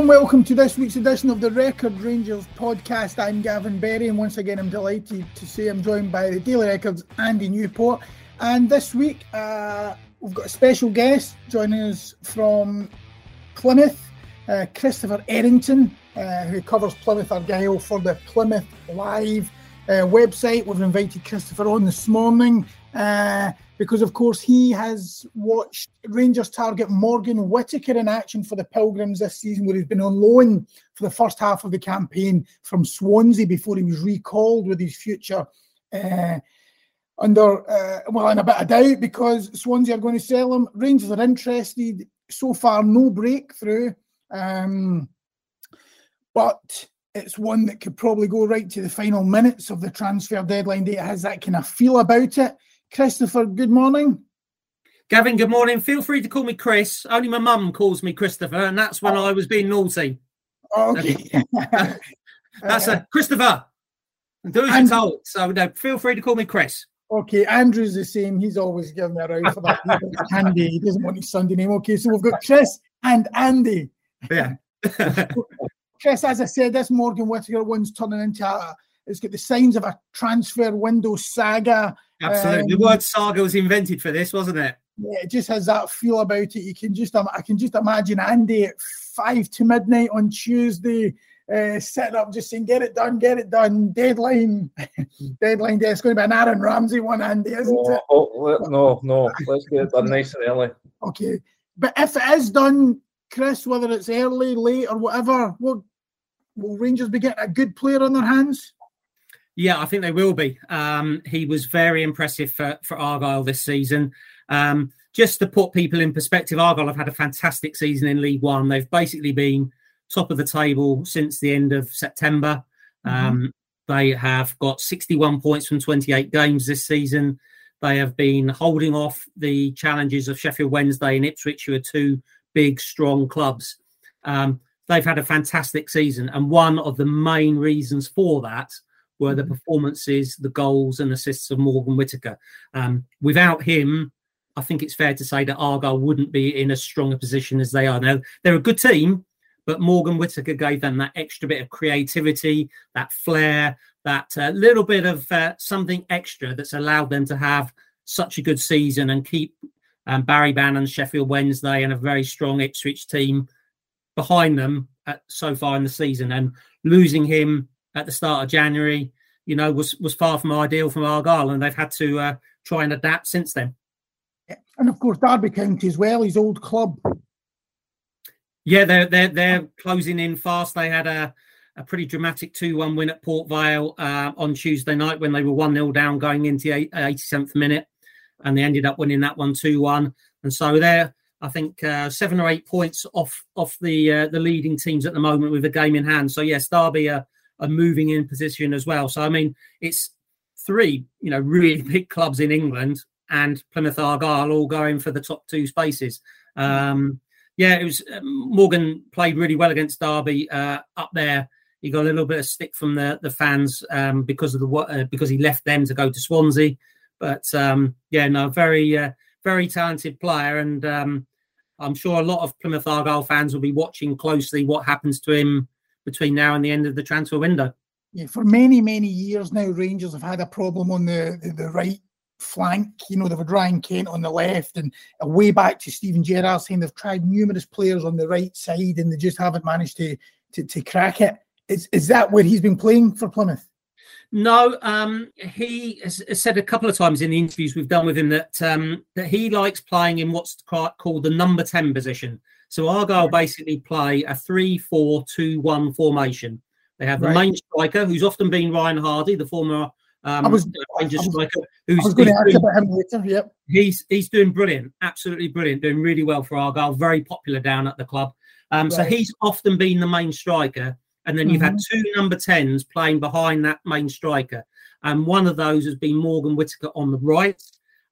and welcome to this week's edition of the Record Rangers podcast. I'm Gavin Berry, and once again, I'm delighted to say I'm joined by the Daily Records Andy Newport. And this week, uh, we've got a special guest joining us from Plymouth, uh, Christopher Errington, uh, who covers Plymouth Argyle for the Plymouth Live uh, website. We've invited Christopher on this morning uh, because, of course, he has watched Rangers target Morgan Whittaker in action for the Pilgrims this season, where he's been on loan for the first half of the campaign from Swansea before he was recalled with his future. Uh, under uh, well, in a bit of doubt because Swansea are going to sell him. Rangers are interested. So far, no breakthrough, um, but it's one that could probably go right to the final minutes of the transfer deadline day. It has that kind of feel about it. Christopher, good morning. Gavin, good morning. Feel free to call me Chris. Only my mum calls me Christopher, and that's when oh. I was being naughty. Oh, okay. that's a Christopher. Do as you're told. So no, feel free to call me Chris. Okay, Andrew's the same. He's always giving me a round for that. Andy, he doesn't want his Sunday name. Okay, so we've got Chris and Andy. Yeah. Chris, as I said, this Morgan Whittaker one's turning into a, it's got the signs of a transfer window saga. Absolutely. Um, the word saga was invented for this, wasn't it? Yeah, it just has that feel about it. You can just, I can just imagine Andy at five to midnight on Tuesday, uh, setting up, just saying, "Get it done, get it done." Deadline, deadline day. It's going to be an Aaron Ramsey one, Andy, isn't oh, it? Oh, no, no. Let's get it done nice and early. Okay, but if it is done, Chris, whether it's early, late, or whatever, what will Rangers be getting a good player on their hands? Yeah, I think they will be. Um, he was very impressive for, for Argyle this season. Um, just to put people in perspective, Argyle have had a fantastic season in League One. They've basically been top of the table since the end of September. Mm-hmm. Um, they have got 61 points from 28 games this season. They have been holding off the challenges of Sheffield Wednesday and Ipswich, who are two big, strong clubs. Um, they've had a fantastic season. And one of the main reasons for that were the mm-hmm. performances, the goals, and assists of Morgan Whittaker. Um, without him, I think it's fair to say that Argyle wouldn't be in as strong a position as they are now. They're a good team, but Morgan Whittaker gave them that extra bit of creativity, that flair, that uh, little bit of uh, something extra that's allowed them to have such a good season and keep um, Barry Bannan, Sheffield Wednesday, and a very strong Ipswich team behind them at, so far in the season. And losing him at the start of January, you know, was was far from ideal from Argyle, and they've had to uh, try and adapt since then. And of course, Derby County as well, his old club. Yeah, they're they're they're closing in fast. They had a a pretty dramatic 2 1 win at Port Vale uh, on Tuesday night when they were 1 0 down going into the 87th minute. And they ended up winning that one 2 1. And so they're, I think, uh, seven or eight points off off the uh, the leading teams at the moment with a game in hand. So, yes, Derby are, are moving in position as well. So, I mean, it's three, you know, really big clubs in England and Plymouth Argyle all going for the top two spaces. Um, yeah, it was um, Morgan played really well against Derby uh, up there. He got a little bit of stick from the the fans um, because of the uh, because he left them to go to Swansea. But um, yeah, no, very uh, very talented player, and um, I'm sure a lot of Plymouth Argyle fans will be watching closely what happens to him between now and the end of the transfer window. Yeah, for many many years now, Rangers have had a problem on the the, the right flank. You know, they've had Ryan Kent on the left, and way back to Steven Gerrard saying they've tried numerous players on the right side, and they just haven't managed to to, to crack it. Is is that where he's been playing for Plymouth? No, um, he has said a couple of times in the interviews we've done with him that um, that he likes playing in what's called the number ten position. So Argyle basically play a three-four-two-one formation. They have the right. main striker, who's often been Ryan Hardie, the former um, I was, Rangers striker. Who's, I was going to ask about him later. Yep. He's he's doing brilliant, absolutely brilliant, doing really well for Argyle. Very popular down at the club. Um, right. So he's often been the main striker, and then you've mm-hmm. had two number tens playing behind that main striker. And one of those has been Morgan Whittaker on the right,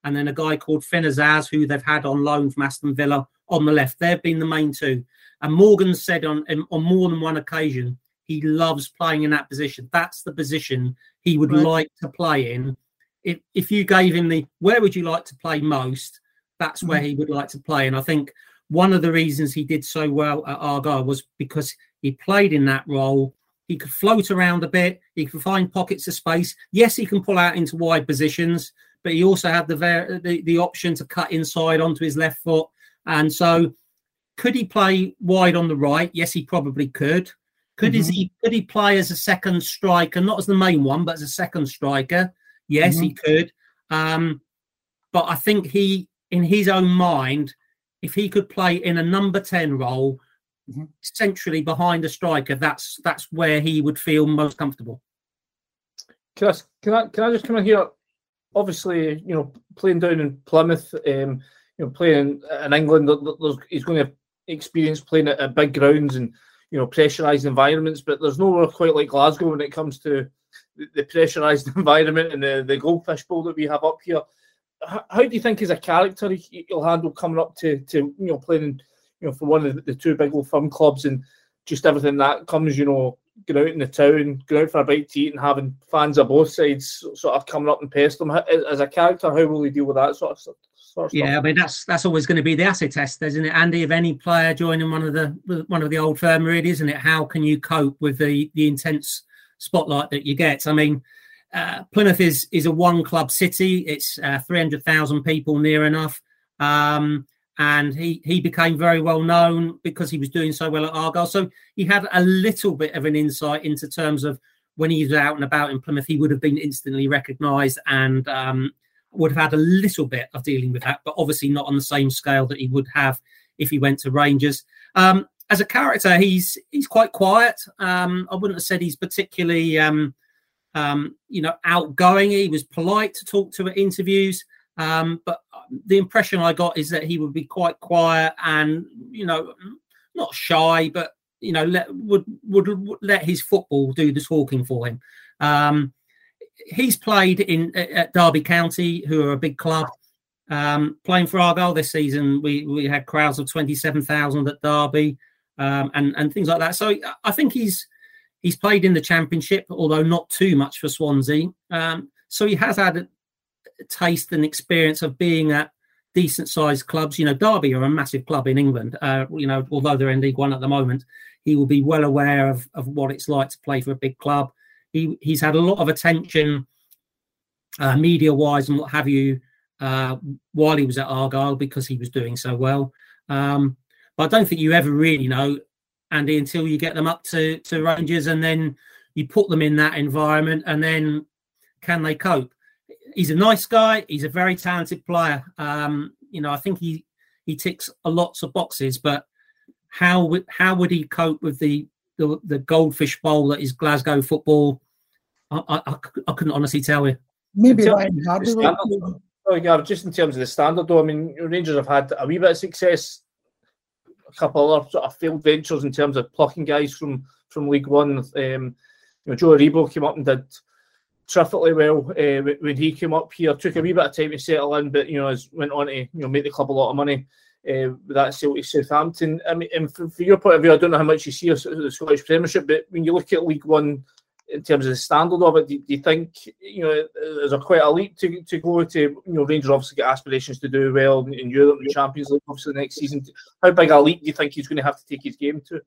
and then a guy called Finn Azaz, who they've had on loan from Aston Villa on the left. They've been the main two. And Morgan said on on more than one occasion he loves playing in that position. That's the position he would right. like to play in. If if you gave him the where would you like to play most, that's mm-hmm. where he would like to play. And I think one of the reasons he did so well at Argyle was because he played in that role. He could float around a bit. He could find pockets of space. Yes, he can pull out into wide positions, but he also had the the, the option to cut inside onto his left foot. And so, could he play wide on the right? Yes, he probably could. Could mm-hmm. he could he play as a second striker, not as the main one, but as a second striker? Yes, mm-hmm. he could. Um, but I think he, in his own mind, if he could play in a number 10 role mm-hmm. centrally behind a striker, that's that's where he would feel most comfortable. Can I, can I, can I just come in here? Obviously, you know, playing down in Plymouth, um, you know, playing in uh, England, he's going to experience playing at, big grounds and, you know, pressurised environments, but there's nowhere quite like Glasgow when it comes to the, the pressurised environment and the, the goldfish bowl that we have up here. How do you think as a character he'll handle coming up to to you know playing you know for one of the two big old firm clubs and just everything that comes you know going out in the town going out for a bite to eat and having fans of both sides sort of coming up and pest him as a character how will he deal with that sort of, sort of yeah, I mean that's that's always going to be the acid test, isn't it, Andy? Of any player joining one of the one of the old firm, really, isn't it? How can you cope with the the intense spotlight that you get? I mean, uh, Plymouth is is a one club city. It's uh, three hundred thousand people near enough, um, and he he became very well known because he was doing so well at Argyle. So he had a little bit of an insight into terms of when he was out and about in Plymouth, he would have been instantly recognised and um, would have had a little bit of dealing with that, but obviously not on the same scale that he would have if he went to Rangers. Um, as a character, he's he's quite quiet. Um, I wouldn't have said he's particularly um, um, you know, outgoing. He was polite to talk to at interviews. Um, but the impression I got is that he would be quite quiet and, you know, not shy, but you know, let, would, would, would let his football do the talking for him. Um, he's played in at Derby County, who are a big club. Um, playing for Argyle this season, we we had crowds of twenty seven thousand at Derby, um, and and things like that. So I think he's He's played in the Championship, although not too much for Swansea. Um, so he has had a, taste and experience of being at decent sized clubs. You know, Derby are a massive club in England. Uh, you know, although they're in League One at the moment, he will be well aware of, of what it's like to play for a big club. He he's had a lot of attention, uh, media wise and what have you, uh, while he was at Argyle because he was doing so well. Um, but I don't think you ever really know Andy, until you get them up to, to Rangers and then you put them in that environment and then can they cope? He's a nice guy. He's a very talented player. Um, you know, I think he he ticks a lots of boxes, but how would how would he cope with the the, the goldfish bowl that is Glasgow football? I, I, I couldn't honestly tell you. Maybe Ryan Hardie. Oh, just in terms of the standard, though, I mean, Rangers have had a wee bit of success a couple of sort of failed ventures in terms of plucking guys from from League One. Um, you know, Joe Aribo came up and did terrifically well uh, when he came up here. Took a wee bit of time to settle in, but you know, has went on to you know make the club a lot of money. Uh, that Celtic Southampton. I mean, and from, from, your point of view, I don't know how much you see of the Scottish Premiership, but when you look at League One in terms of the standard of it, do, do, you think you know is there quite a leap to, to go to? You know, Rangers obviously get aspirations to do well in, in Europe the Champions League obviously next season. How big a leap do you think he's going to have to take his game to?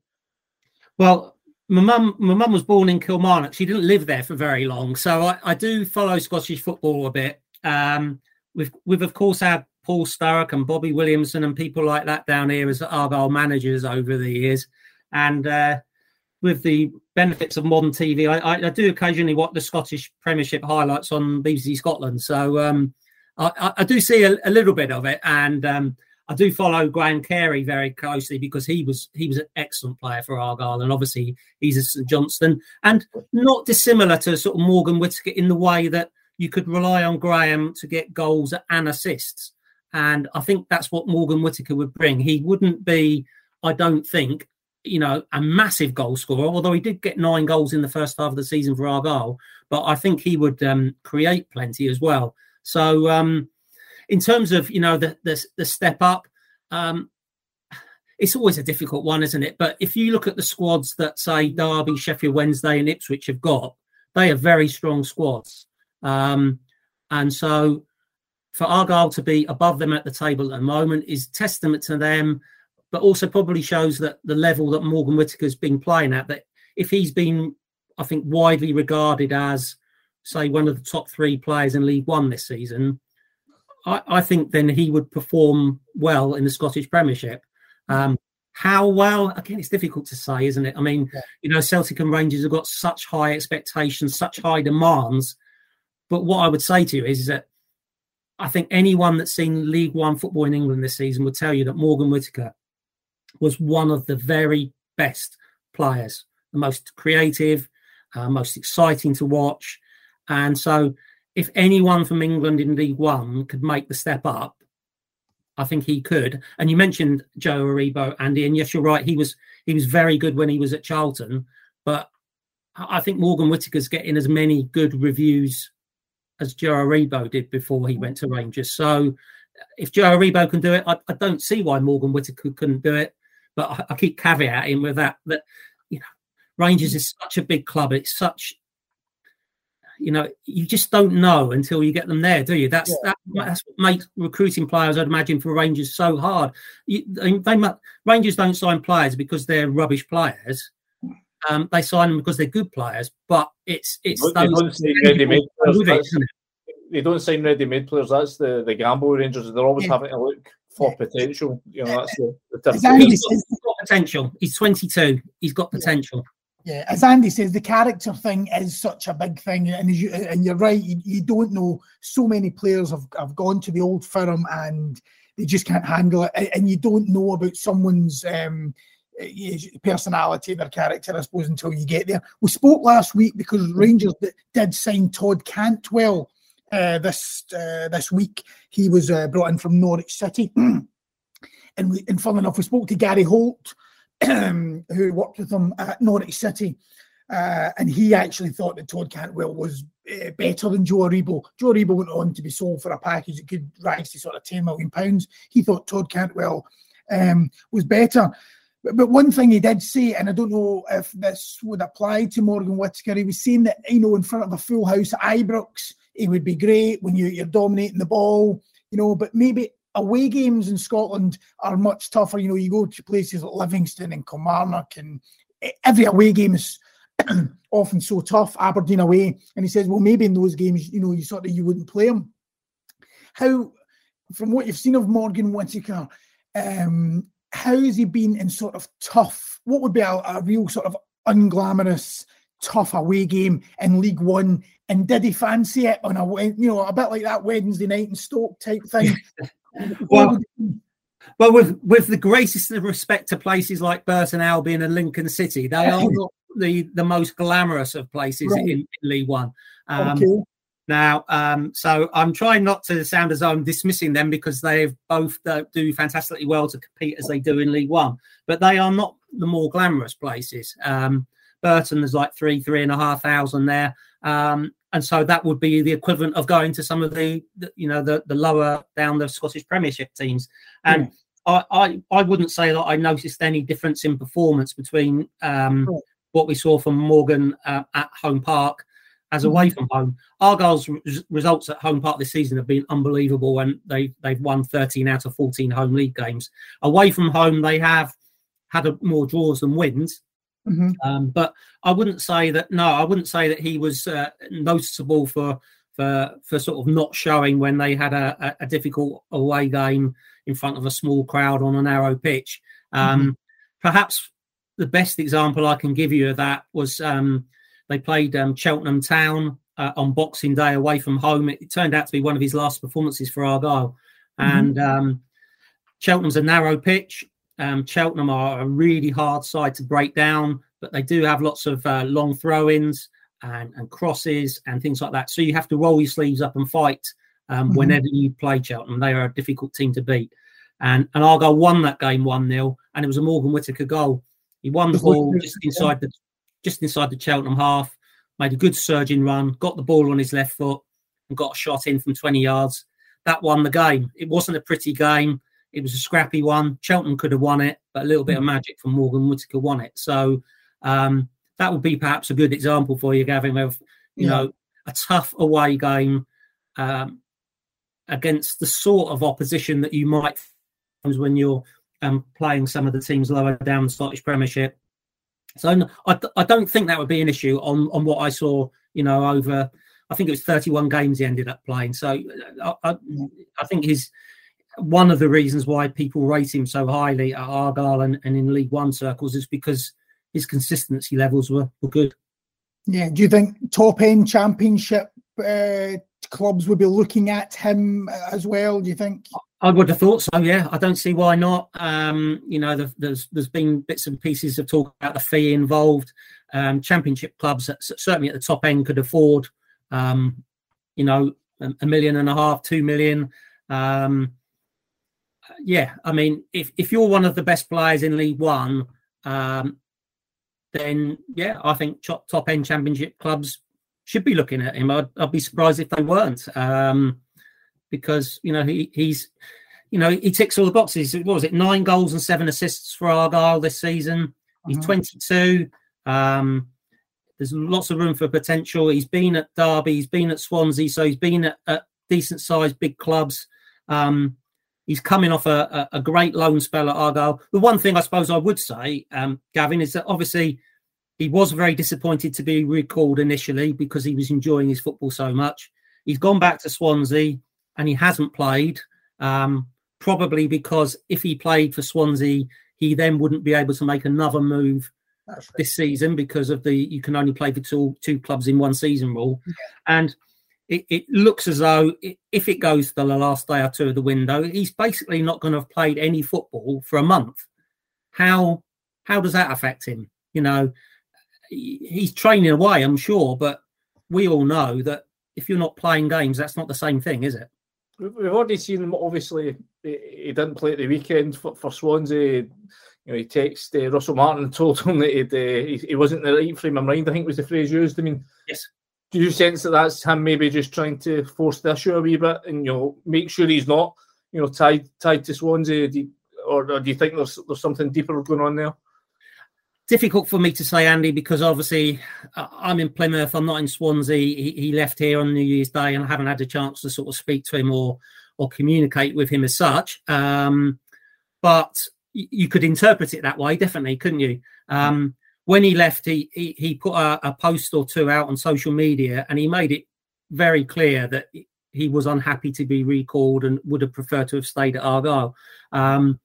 Well, my mum, my mum was born in Kilmarnock. She didn't live there for very long, so I, I do follow Scottish football a bit. Um, we've we've of course had Paul Sturrock and Bobby Williamson and people like that down here as Argyle managers over the years, and. Uh, with the benefits of modern TV, I, I, do occasionally watch the Scottish Premiership highlights on BBC Scotland. So um, I, I, do see a, a, little bit of it, and um, I do follow Graham Carey very closely because he was he was an excellent player for Argyle, and obviously he's a St Johnstone, and not dissimilar to sort of Morgan Whittaker in the way that you could rely on Graham to get goals and assists. And I think that's what Morgan Whittaker would bring. He wouldn't be, I don't think, you know, a massive goal scorer, although he did get nine goals in the first half of the season for Argyle. But I think he would um, create plenty as well. So, um, in terms of you know the the, the step up, um, it's always a difficult one, isn't it? But if you look at the squads that say Derby, Sheffield Wednesday, and Ipswich have got, they are very strong squads. Um, and so, for Argyle to be above them at the table at the moment is testament to them but also probably shows that the level that Morgan Whittaker's been playing at, that if he's been, I think, widely regarded as, say, one of the top three players in League One this season, I, I think then he would perform well in the Scottish Premiership. Um, how well? Again, it's difficult to say, isn't it? I mean, yeah. you know, Celtic and Rangers have got such high expectations, such high demands. But what I would say to you is, is that I think anyone that's seen League One football in England this season would tell you that Morgan Whittaker was one of the very best players, the most creative, uh, most exciting to watch. And so, if anyone from England in League One could make the step up, I think he could. And you mentioned Joe Aribo, Andy, and yes, you're right. He was he was very good when he was at Charlton, but I think Morgan Whittaker's getting as many good reviews as Joe Aribo did before he went to Rangers. So if Joe Aribo can do it, I, I don't see why Morgan Whittaker couldn't do it. But I, I keep caveating with that that you know Rangers is such a big club. It's such you know you just don't know until you get them there, do you? That's yeah. that, that's what makes recruiting players, I'd imagine, for Rangers so hard. You, they, they Rangers don't sign players because they're rubbish players. Um, they sign them because they're good players, but it's it's they don't sign ready-made players. they don't sign ready-made players. That's the the gamble Rangers. They're always yeah. having to look for potential. You know, that's the, the He's, got, he's got potential. He's 22. He's got potential. Yeah, as Andy says, the character thing is such a big thing, and you, and you're right. You, you, don't know. So many players have, have gone to the old firm and they just can't handle it, and you don't know about someone's um, personality, their character, I suppose, until you get there. We spoke last week because Rangers did sign Todd Cantwell uh, this uh, this week. He was uh, brought in from Norwich City, and we, and fun enough, we spoke to Gary Holt who worked with him at Norwich City. Uh, and he actually thought that Todd Cantwell was uh, better than Joe Aribo. Joe Aribo went on to be sold for a package that could rise to sort of £10 million. He thought Todd Cantwell um, was better. But, but, one thing he did say, and I don't know if this would apply to Morgan Whittaker, he was saying that, you know, in front of a full house at Ibrox, he would be great when you, you're dominating the ball, you know, but maybe away games in Scotland are much tougher. You know, you go to places like Livingston and Kilmarnock, and every away game is often so tough. Aberdeen away, and he says, well, maybe in those games, you know, you sort of you wouldn't play him. How, from what you've seen of Morgan Whittaker, um, how has he been in sort of tough? What would be a, a real sort of unglamorous? tough away game in League One, and did he fancy it on a you know a bit like that Wednesday night in Stoke type thing? well, well, with with the greatest of respect to places like Burton Albion and Lincoln City, they are not the the most glamorous of places right. in, in, League One. Um, okay. Now, um, so I'm trying not to sound as though I'm dismissing them because they both uh, do fantastically well to compete as they do in League One, but they are not the more glamorous places. Um, Burton, there's like three, three and a half thousand there. Um, and so that would be the equivalent of going to some of the, the you know the the lower down the Scottish Premiership teams. And I, I, I wouldn't say that I noticed any difference in performance between um, what we saw from Morgan uh, at Home Park as away mm-hmm. from home. Argyle's res- results at Home Park this season have been unbelievable, and they they've won 13 out of 14 home league games. Away from home, they have had a, more draws than wins. Mm-hmm. Um, but I wouldn't say that. No, I wouldn't say that he was uh, noticeable for for for sort of not showing when they had a, a, difficult away game in front of a small crowd on a narrow pitch. Um, mm-hmm. Perhaps the best example I can give you of that was um, they played um, Cheltenham Town uh, on Boxing Day away from home. It, it, turned out to be one of his last performances for Argyle, mm-hmm. and um, Cheltenham's a narrow pitch. Um, Cheltenham are a really hard side to break down, but they do have lots of uh, long throw ins and, and, crosses and things like that. So you have to roll your sleeves up and fight um, mm-hmm. whenever you play Cheltenham. They are a difficult team to beat. And, and Argyle won that game 1 0, and it was a Morgan Whittaker goal. He won the ball just inside the just inside the Cheltenham half, made a good surging run, got the ball on his left foot, and got a shot in from 20 yards. That won the game. It wasn't a pretty game. It was a scrappy one. Cheltenham could have won it, but a little bit of magic from Morgan Whittaker won it. So um, that would be perhaps a good example for you, Gavin, of you yeah. know a tough away game um, against the sort of opposition that you might find when you're um, playing some of the teams lower down the Scottish Premiership. So I, I don't think that would be an issue on on what I saw. You know, over I think it was 31 games he ended up playing. So uh, I, I, I think he's one of the reasons why people rate him so highly at Argyle and, and in League One circles is because his consistency levels were, were good. Yeah. Do you think top end championship uh, clubs would be looking at him as well? Do you think? I would have thought so. Yeah, I don't see why not. Um, you know, there's there's been bits and pieces of talk about the fee involved. Um, championship clubs, certainly at the top end, could afford, um, you know, a million and a half, two million. Um, yeah, I mean, if if you're one of the best players in League One, um, then yeah, I think top end championship clubs should be looking at him. I'd, I'd be surprised if they weren't, um, because you know he, he's, you know, he ticks all the boxes. What was it? Nine goals and seven assists for Argyle this season. He's mm-hmm. 22. Um, there's lots of room for potential. He's been at Derby. He's been at Swansea. So he's been at, at decent sized big clubs. Um, he's coming off a, a, a, great loan spell at Argyle. The one thing I suppose I would say, um, Gavin, is that obviously he was very disappointed to be recalled initially because he was enjoying his football so much. He's gone back to Swansea and he hasn't played, um, probably because if he played for Swansea, he then wouldn't be able to make another move right. this season because of the you can only play for two two clubs in one season rule, yeah. and it, it, looks as though if it goes to the last day or two of the window, he's basically not going to have played any football for a month. How how does that affect him? You know, he's training away, I'm sure, but we all know that if you're not playing games, that's not the same thing, is it? We've already seen him. Obviously, he didn't play at the weekend for, for Swansea. You know, he texted uh, Russell Martin and told him that uh, he, he wasn't the right frame of mind. I think was the phrase used. I mean, yes. Do you sense that that's him maybe just trying to force the issue a wee bit and you know make sure he's not you know tied tied to Swansea, do you, or, or do you think there's there's something deeper going on there? Difficult for me to say, Andy, because obviously uh, I'm in Plymouth. I'm not in Swansea. He, he, left here on New Year's Day, and I haven't had a chance to sort of speak to him or or communicate with him as such. Um, but you could interpret it that way, definitely, couldn't you? Um, when he left, he he, he put a, a, post or two out on social media, and he made it very clear that he was unhappy to be recalled and would have preferred to have stayed at Argyle. Um,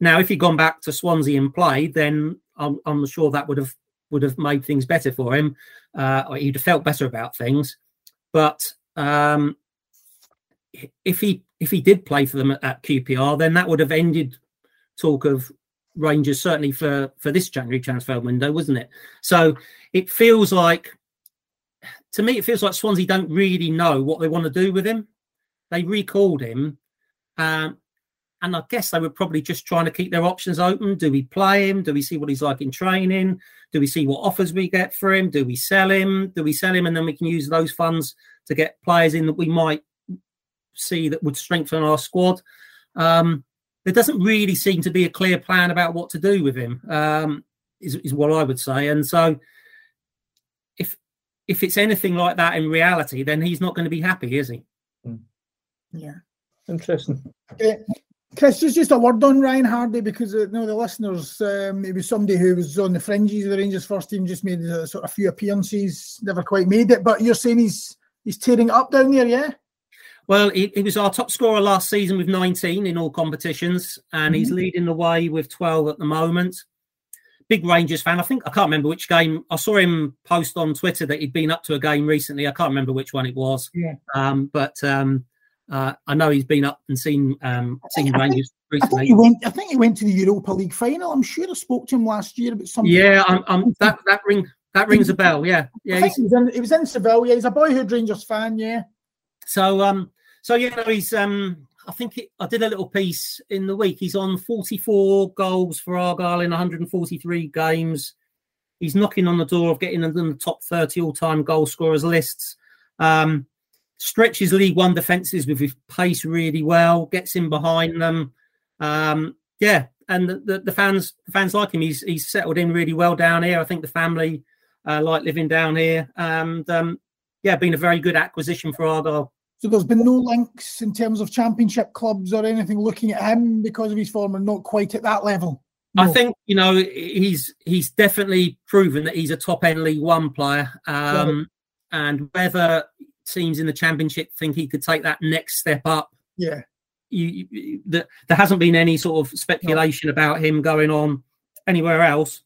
now, if he'd gone back to Swansea and played, then I'm, I'm sure that would have would have made things better for him. Uh, he'd have felt better about things. But um, if he if he did play for them at, at, QPR, then that would have ended talk of Rangers certainly for for this January transfer window, wasn't it? So it feels like to me, it feels like Swansea don't really know what they want to do with him. They recalled him, um, and I guess they were probably just trying to keep their options open. Do we play him? Do we see what he's like in training? Do we see what offers we get for him? Do we sell him? Do we sell him and then we can use those funds to get players in that we might see that would strengthen our squad? Um, there doesn't really seem to be a clear plan about what to do with him, um, is, is what I would say. And so if if it's anything like that in reality, then he's not going to be happy, is he? Hmm. Yeah. Interesting. Chris, just, just a word on Ryan Hardie because uh, you know, the listeners, um, it was somebody who was on the fringes of the Rangers first team, just made a, sort of few appearances, never quite made it. But you're saying he's he's tearing up down there, yeah? Well, he, he was our top scorer last season with 19 in all competitions, and mm-hmm. he's leading the way with 12 at the moment. Big Rangers fan. I think I can't remember which game. I saw him post on Twitter that he'd been up to a game recently. I can't remember which one it was. Yeah. Um, but um, uh, I know he's been up and seen um, seen Rangers recently. I think, he went, I think he went to the Europa League final. I'm sure I spoke to him last year about something. Yeah, I'm, I'm, that that ring that rings a bell. Yeah, yeah. He was, in, he was in Seville. Yeah, he's a boyhood Rangers fan. Yeah. So um, so you know he's um, I think it, I did a little piece in the week. He's on 44 goals for Argyle in 143 games. He's knocking on the door of getting in the top 30 all-time goal scorers lists. Um, stretches League One defences with his pace really well, gets in behind them. Um, yeah, and the, the, the, fans the fans like him. He's he's settled in really well down here. I think the family uh, like living down here, and um, yeah, been a very good acquisition for Argyle. So there's been no links in terms of championship clubs or anything looking at him because of his form and not quite at that level. No. I think you know he's he's definitely proven that he's a top end League One player, um, and whether teams in the Championship think he could take that next step up, yeah, you, you, the, there hasn't been any sort of speculation no. about him going on anywhere else.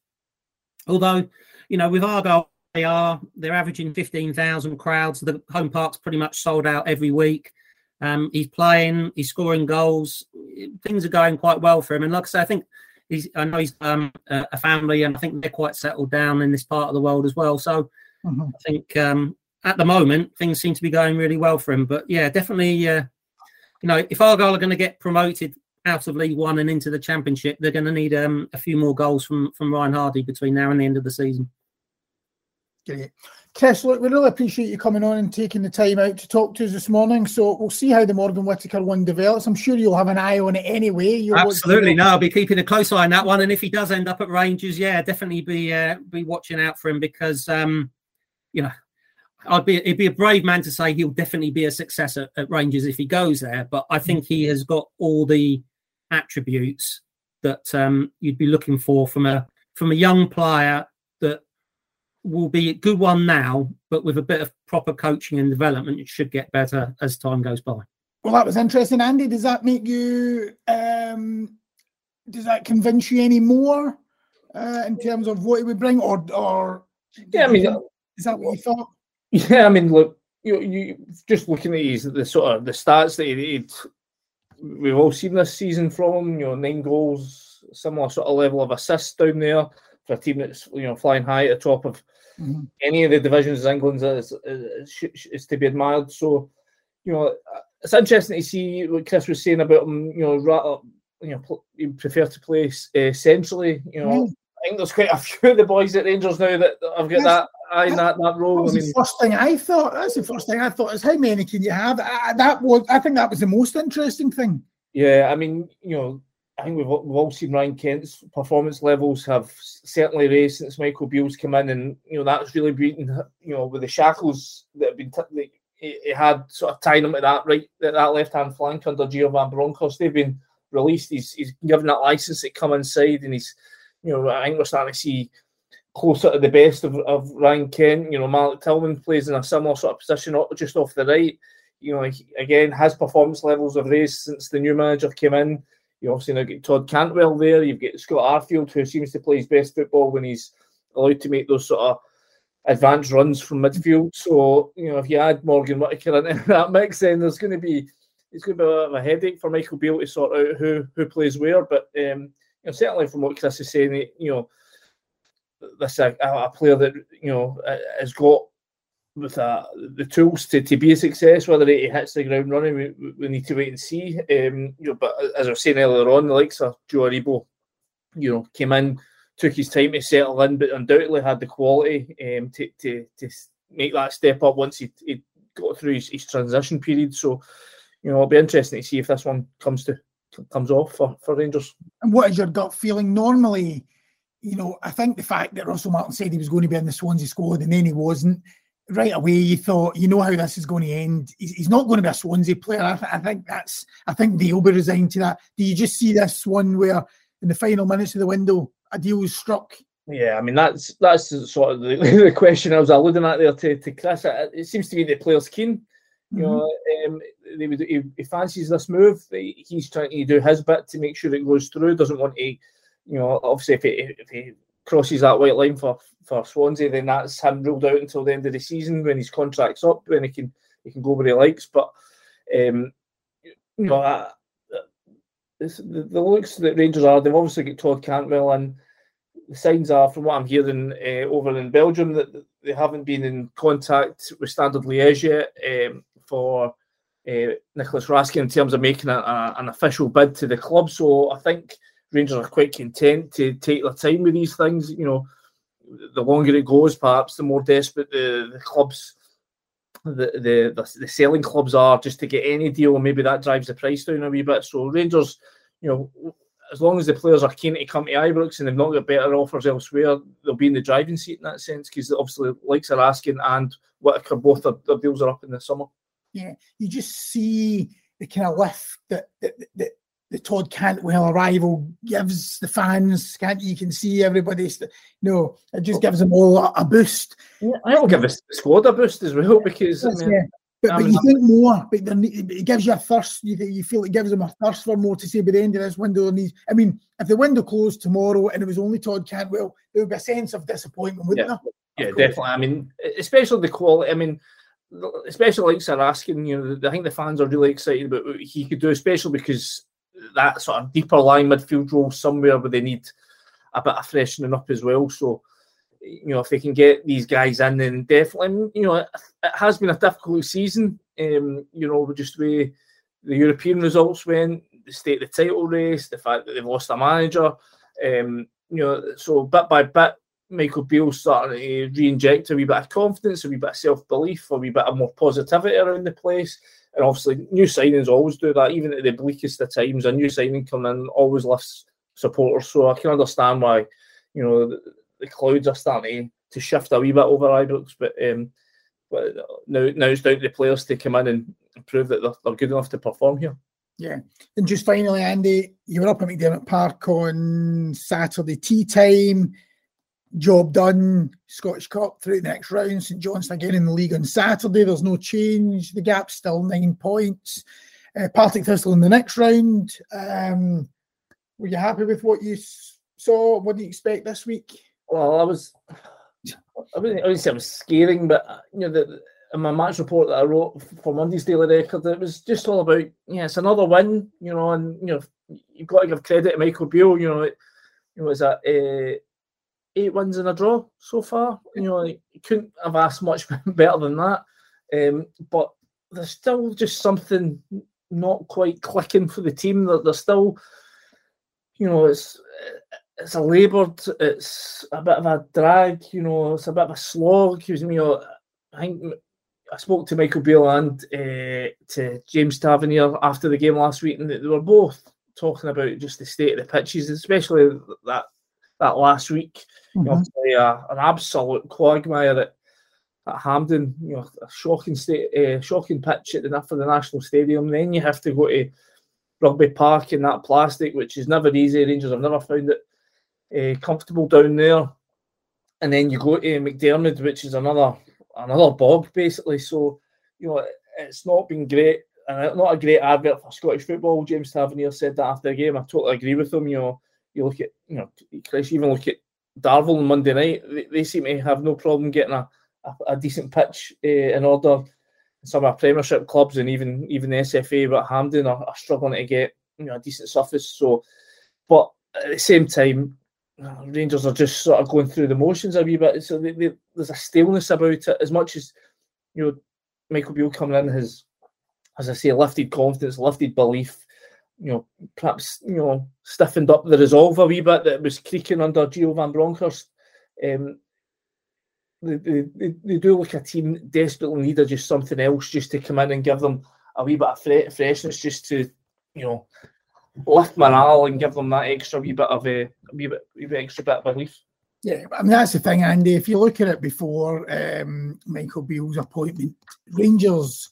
Although, you know, with Argyle, they are they're averaging fifteen thousand crowds. The home park's pretty much sold out every week. Um, he's playing, he's scoring goals. Things are going quite well for him. And like I say, I think he's I know he's um, a family, and I think they're quite settled down in this part of the world as well. So mm-hmm. I think um, at the moment things seem to be going really well for him. But yeah, definitely, uh, you know, if Argyle are going to get promoted out of League One and into the Championship, they're going to need um, a few more goals from from Ryan Hardie between now and the end of the season. Great. Chris, look, we really appreciate you coming on and taking the time out to talk to us this morning. So we'll see how the Morgan Whittaker one develops. I'm sure you'll have an eye on it anyway. You'll Absolutely, no, I'll be keeping a close eye on that one. And if he does end up at Rangers, yeah, definitely be uh, be watching out for him because um, you know I'd be it'd be a brave man to say he'll definitely be a success at, at Rangers if he goes there. But I think he has got all the attributes that um, you'd be looking for from a from a young player that will be a good one now, but with a bit of proper coaching and development, it should get better as time goes by. Well, that was interesting, Andy. Does that make you? Um, does that convince you any more uh, in terms of what it would bring, or or? Yeah, I mean, is that what you thought? Yeah, I mean, look, you you just looking at his the sort of the stats that he, did. we've all seen this season from him. You know, nine goals, similar sort of level of assists down there for a team that's you know flying high at the top of mm-hmm. any of the divisions in England is, is, is, to be admired. So, you know, it's interesting to see what Chris was saying about him. You know, right, you know, you prefer to play uh, centrally. You know, mm. I think there's quite a few of the boys at Rangers now that, that have got yes. that in that, that role. That I mean, the first thing I thought. That's the first thing I thought is how many can you have? I, that was, I think, that was the most interesting thing. Yeah, I mean, you know, I think we've, we've all seen Ryan Kent's performance levels have certainly raised since Michael Beale's come in, and you know that's really beaten. you know with the shackles that have been t- he had sort of tying him to that right that left hand flank under Gio Van Bronckhorst. They've been released. He's he's given that license to come inside, and he's you know I think we're starting to see closer to the best of, of Ryan Kent. You know Malik Tillman plays in a similar sort of position just off the right. You know he, again his performance levels have raised since the new manager came in. You obviously now get Todd Cantwell there. You've got Scott Arfield, who seems to play his best football when he's allowed to make those sort of advanced runs from midfield. So, you know, if you add Morgan Whittaker into that mix, then there's going to be it's going to be a, bit of a headache for Michael Beale to sort out who who plays where. But um, you know, certainly from what Chris is saying, you know, this a, a player that you know has got with uh, the tools to, to be a success. Whether he hits the ground running, we, we need to wait and see. Um, you know, but as I was saying earlier on, the likes of Joe Aribo, you know, came in, took his time to settle in, but undoubtedly had the quality um, to, to to make that step up once he, he got through his, his transition period. So, you know, it'll be interesting to see if this one comes to comes off for, for Rangers. And what is your gut feeling? Normally, you know, I think the fact that Russell Martin said he was going to be in the Swansea squad and then he wasn't right away you thought, you know how this is going to end. He's, he's not going to be a Swansea player. I, th- I, think that's. I think they'll be resigned to that. Do you just see this one where in the final minutes of the window a deal was struck? Yeah, I mean that's that's sort of the, the question I was alluding at there to, to Chris. It, it seems to be the players keen. You mm-hmm. know, um, they would, he, he, fancies this move. He's trying to do his bit to make sure it goes through. Doesn't want to, you know, obviously if he, if he crosses that white line for, for Swansea, then that's him ruled out until the end of the season when his contract's up, when he can he can go where he likes. But um, you know, the, the looks that Rangers are, they've obviously got Todd Cantwell, and the signs are, from what I'm hearing uh, over in Belgium, that they haven't been in contact with Standard Liège yet um, for uh, Nicolas Raskin in terms of making a, a, an official bid to the club. So I think Rangers are quite content to take their time with these things. You know, the longer it goes, perhaps the more desperate the, the clubs, the, the the selling clubs are just to get any deal. And maybe that drives the price down a wee bit. So Rangers, you know, as long as the players are keen to come to Ibrox and they've not got better offers elsewhere, they'll be in the driving seat in that sense because obviously likes are asking and Whittaker both their, their deals are up in the summer. Yeah, you just see the kind of lift that that, that the Todd Cantwell arrival gives the fans. Can't you can see everybody? You know, it just gives them all a, a boost. Yeah, I will give the squad a boost as well because I mean, yeah. But, but you think more, but it gives you a thirst. You, you feel it gives them a thirst for more to say by the end of this window. And I mean, if the window closed tomorrow and it was only Todd Cantwell, there would be a sense of disappointment, wouldn't yeah. there? Yeah, definitely. I mean, especially the quality. I mean, especially like Sir asking, you know, I think the fans are really excited about what he could do, especially because that sort of deeper line midfield role somewhere where they need a bit of freshening up as well. So you know, if they can get these guys in, then definitely, you know, it, it has been a difficult season. Um, you know, just the way the European results went, the state of the title race, the fact that they've lost a manager. Um, you know, so bit by bit, Michael Beale starting to re-inject a wee bit of confidence, a wee bit of self-belief, a wee bit of more positivity around the place. And obviously, new signings always do that, even at the bleakest of times. A new signing coming in always lifts supporters. So I can understand why, you know, the clouds are starting to shift a wee bit over Ibrox, but um, but now now it's down to the players to come in and prove that they're, they're good enough to perform here. Yeah, and just finally, Andy, you were up at McDiarmid Park on Saturday tea time. Job done. Scottish Cup through the next round. St John's again in the league on Saturday. There's no change. The gap's still nine points. Uh, Partick Thistle in the next round. Um, were you happy with what you saw? What do you expect this week? well, I was, I wouldn't, I wouldn't say I was scaring, but uh, you know, the, in my match report that I wrote for Monday's Daily Record, it was just all about, yeah, it's another win, you know, and you know, you've got to give credit to Michael Beale, you know, it, know, is that uh, eight wins in a draw so far? You know, you couldn't have asked much better than that. Um, but there's still just something not quite clicking for the team. That they're still, you know, it's it's a laboured, it's a bit of a drag, you know, it's a bit of a slog. You know, I think I spoke to Michael Beale and uh, to James Tavernier after the game last week, and they were both talking about just the state of the pitches, especially that that last week. Mm-hmm. You know, uh, an absolute quagmire at, at Hampden, you know, a shocking state, uh, shocking pitch at the for the National Stadium. Then you have to go to Rugby Park in that plastic, which is never easy. Rangers have never found it uh, comfortable down there. And then you go to McDiarmid, which is another another bog basically. So you know it's not been great and not a great advert for Scottish football. James Tavernier said that after the game. I totally agree with him. You know, you look at you know, Chris, even look at Darvel on Monday night. They, they, seem to have no problem getting a, a, a decent pitch uh, in order. Some of our Premiership clubs and even even the SFA, but Hampden are, are struggling to get you know a decent surface. So, but at the same time, Rangers are just sort of going through the motions a wee bit. So they, they, there's a staleness about it. As much as you know, Michael Beale coming in has, as I say, lifted confidence, lifted belief. You know, perhaps you know stiffened up the resolve a wee bit that was creaking under Gio Van Bronckhorst. Um, they, they, they do look a team desperately needed just something else just to come in and give them a wee bit of freshness just to you know lift morale and give them that extra wee bit of a, a wee bit, wee bit extra bit of belief. Yeah, I mean that's the thing, Andy. If you look at it before um, Michael Beale's appointment, Rangers,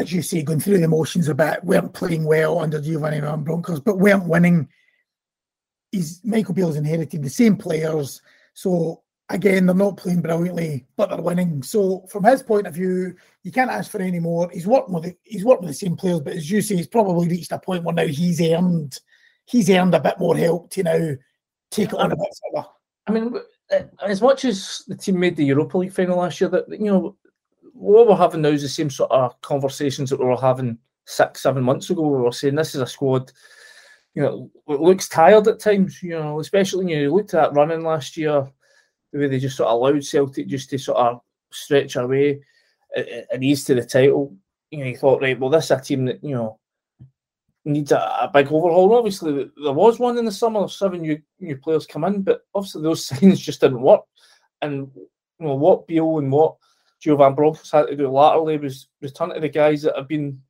as you say, going through the motions a bit, weren't playing well under Giovanni Van Bronckhorst, but weren't winning. He's Michael Beale's inherited the same players, so again, they're not playing brilliantly, but they're winning. So from his point of view, you can't ask for any more. He's working with the, he's working with the same players, but as you say, he's probably reached a point where now he's earned he's earned a bit more help to now take it on a bit further. I mean, uh, as much as the team made the Europa League final last year, that you know what we're having now is the same sort of conversations that we were having six, seven months ago. We were saying this is a squad. You know, it looks tired at times. You know, especially when you looked at running last year the way they just sort of allowed Celtic just to sort of stretch away and ease to the title. You know, you thought, right, well, this is a team that, you know, needs a, a big overhaul. Obviously, there was one in the summer, seven new, new players come in, but obviously those signs just didn't work. And, you know, what Beale and what Gio Van Bronckhorst had to do latterly was return to the guys that have been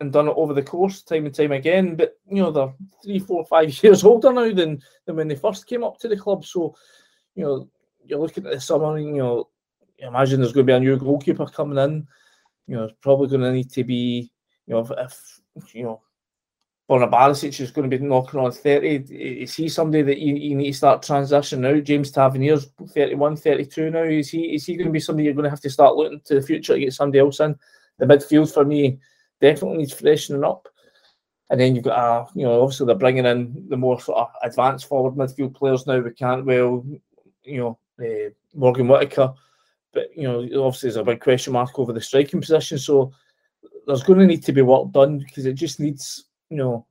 and done it over the course time and time again. But you know, they're three, four, five years older now than, than when they first came up to the club. So, you know, you're looking at the summer, and, you know, you imagine there's going to be a new goalkeeper coming in. you know, it's probably going to need to be, you know, if, if you know, Borna Barisic is going to be knocking on 30. Is he somebody that you, you need to start transitioning out? James Tavernier's 31, 32 now. Is he is he going to be somebody you're going to have to start looking to the future to get somebody else in? The midfield for me definitely needs freshening up. And then you've got, uh, you know, obviously they're bringing in the more sort of advanced forward midfield players now. We can't well, you know, uh, Morgan Whittaker. But, you know, obviously there's a big question mark over the striking position. So there's going to need to be work done because it just needs you know,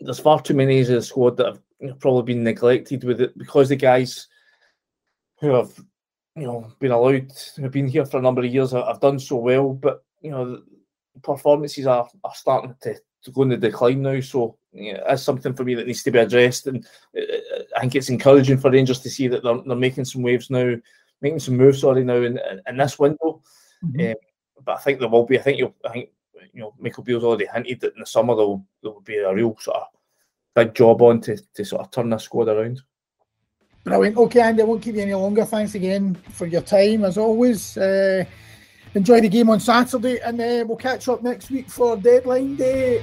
there's far too many of the squad that have you know, probably been neglected with it because the guys who have you know been allowed have been here for a number of years have done so well, but you know performances are, are starting to, to go in the decline now. So yeah, that's something for me that needs to be addressed, and uh, uh, I think it's encouraging for Rangers to see that they're, they're making some waves now, making some moves. Sorry, now in, in this window. Mm-hmm. Um, but I think there will be. I think you'll. I think you know, Michael Beale's already hinted that in the summer there will, there will be a real sort of big job on to, to sort of turn this squad around. Brilliant. Okay, Andy, I won't keep you any longer. Thanks again for your time, as always. Uh, enjoy the game on Saturday, and uh, we'll catch up next week for deadline day.